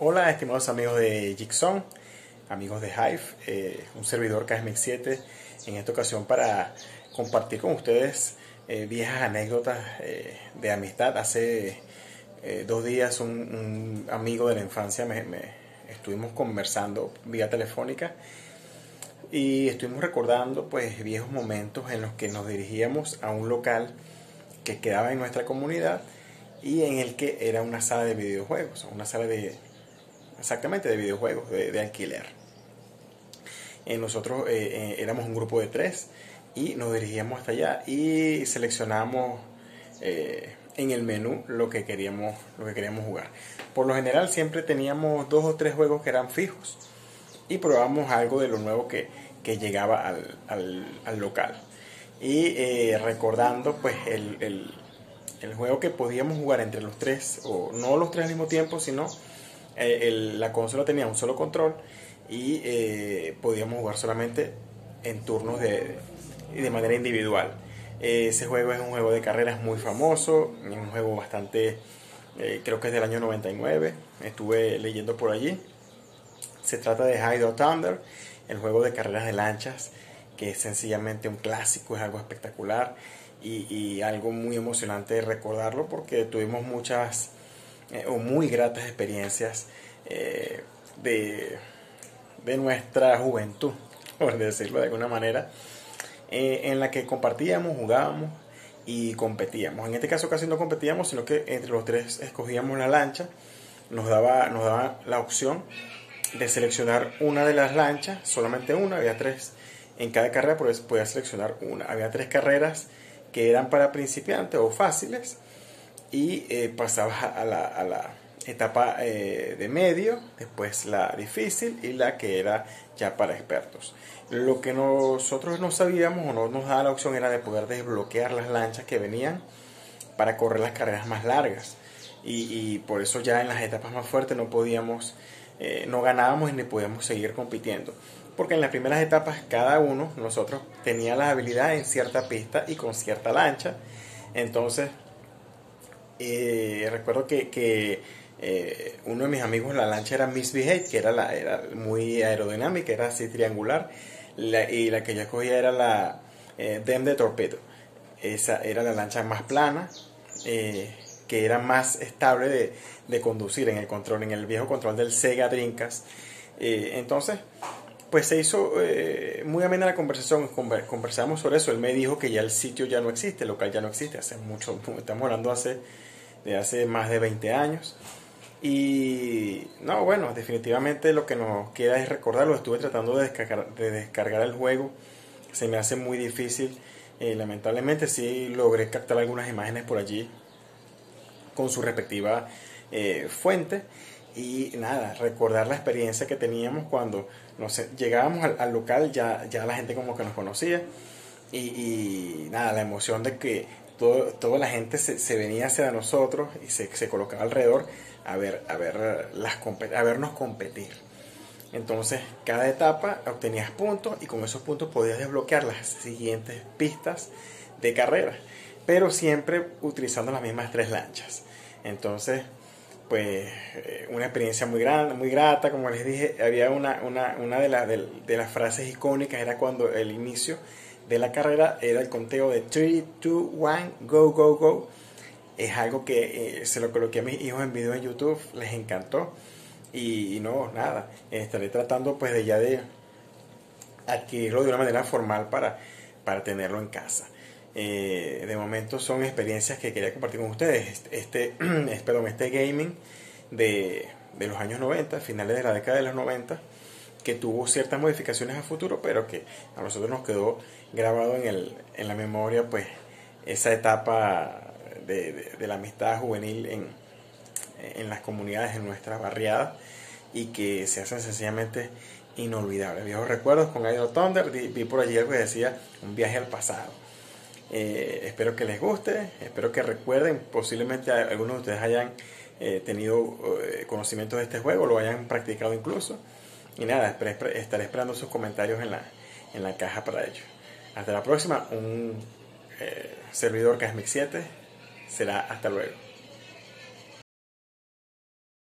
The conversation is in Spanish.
Hola, estimados amigos de Jigsaw, amigos de Hive, eh, un servidor Casmic 7 en esta ocasión para compartir con ustedes eh, viejas anécdotas eh, de amistad. Hace dos días un, amigo de la infancia me, estuvimos conversando vía telefónica y estuvimos recordando pues viejos momentos en los que nos dirigíamos a un local que quedaba en nuestra comunidad y en el que era una sala de videojuegos, una sala de exactamente de videojuegos, de, alquiler. Eh, nosotros eh, eh, éramos un grupo de tres y nos dirigíamos hasta allá y seleccionamos en el menú lo que queríamos lo que queríamos jugar. Por lo general siempre teníamos dos o tres juegos que eran fijos y probábamos algo de lo nuevo que, llegaba al, local. Y recordando pues el, el, el, juego que podíamos jugar entre los tres, o no los tres al mismo tiempo, sino eh, la consola tenía un solo control y eh, podíamos jugar solamente en turnos de, de manera individual. Eh, ese juego es un juego de carreras muy famoso, un juego bastante, creo que es del año 99, estuve leyendo por allí. Se trata de Hydro Thunder, el juego de carreras de lanchas, que es sencillamente un clásico, es algo espectacular y, y algo muy emocionante recordarlo porque tuvimos muchas eh, o muy gratas experiencias eh, de, de, nuestra juventud, por decirlo de alguna manera, eh, en la que compartíamos, jugábamos y competíamos. En este caso casi no competíamos, sino que entre los tres escogíamos la lancha, nos daba, nos daba la opción de seleccionar una de las lanchas, solamente una, había tres en cada carrera, pues podía seleccionar una. Había tres carreras que eran para principiantes o fáciles y eh, pasabas a la, a la etapa eh, de medio, después la difícil y la que era ya para expertos. Lo que nosotros no sabíamos o no nos daba la opción era de poder desbloquear las lanchas que venían para correr las carreras más largas. Y, por eso ya en las etapas más fuertes no podíamos, eh, no ganábamos y ni podíamos seguir compitiendo. Porque en las primeras etapas cada uno, nosotros, tenía la habilidad en cierta pista y con cierta lancha. Entonces eh, recuerdo que, eh, uno de mis amigos, la lancha era Misbehave, que era, la, era muy aerodinámica, era así triangular, y la que yo cogía era la eh, Dem de Torpedo. Esa era la lancha más plana, eh, que era más estable de, de, conducir en el control, en el viejo control del Sega Dreamcast. entonces, pues se hizo muy amena la conversación, conversamos sobre eso. Él me dijo que ya el sitio ya no existe, el local ya no existe, hace mucho, estamos hablando hace de hace más de 20 años. Y no, bueno, definitivamente lo que nos queda es recordarlo. Estuve tratando de descargar, de descargar el juego, se me hace muy difícil. Eh, lamentablemente sí logré captar algunas imágenes por allí con su respectiva eh, fuente. Y nada, recordar la experiencia que teníamos cuando nos llegábamos al, local, ya, ya la gente como que nos conocía. Y, y, nada, la emoción de que toda la gente se, venía hacia nosotros y se, se, colocaba alrededor a ver, a ver las a vernos competir. Entonces, cada etapa obtenías puntos y con esos puntos podías desbloquear las siguientes pistas de carrera, pero siempre utilizando las mismas tres lanchas. Entonces, pues eh, una experiencia muy grande, muy grata, como les dije, había una, una, una de, de, de las frases icónicas, era cuando el inicio de la carrera era el conteo de 3, 2, 1, go, go, go. Es algo que eh, se lo coloqué a mis hijos en video en YouTube, les encantó. Y, no, nada, estaré tratando pues de ya de adquirirlo de una manera formal para, para tenerlo en casa. Eh, de momento son experiencias que quería compartir con ustedes. Este, este, este gaming de, de los años 90, finales de la década de los 90 que tuvo ciertas modificaciones a futuro, pero que a nosotros nos quedó grabado en, el, en la memoria, pues, esa etapa de, la amistad juvenil en, en las comunidades, en nuestras barriadas, y que se hacen sencillamente inolvidables. Viejos recuerdos con Idol Thunder, vi por allí algo que decía un viaje al pasado. Eh, espero que les guste, espero que recuerden, posiblemente algunos de ustedes hayan eh, tenido eh, conocimiento de este juego, lo hayan practicado incluso. Y nada, estaré esperando sus comentarios en la, en la caja para ello. Hasta la próxima, un eh, servidor Casmic 7 será hasta luego.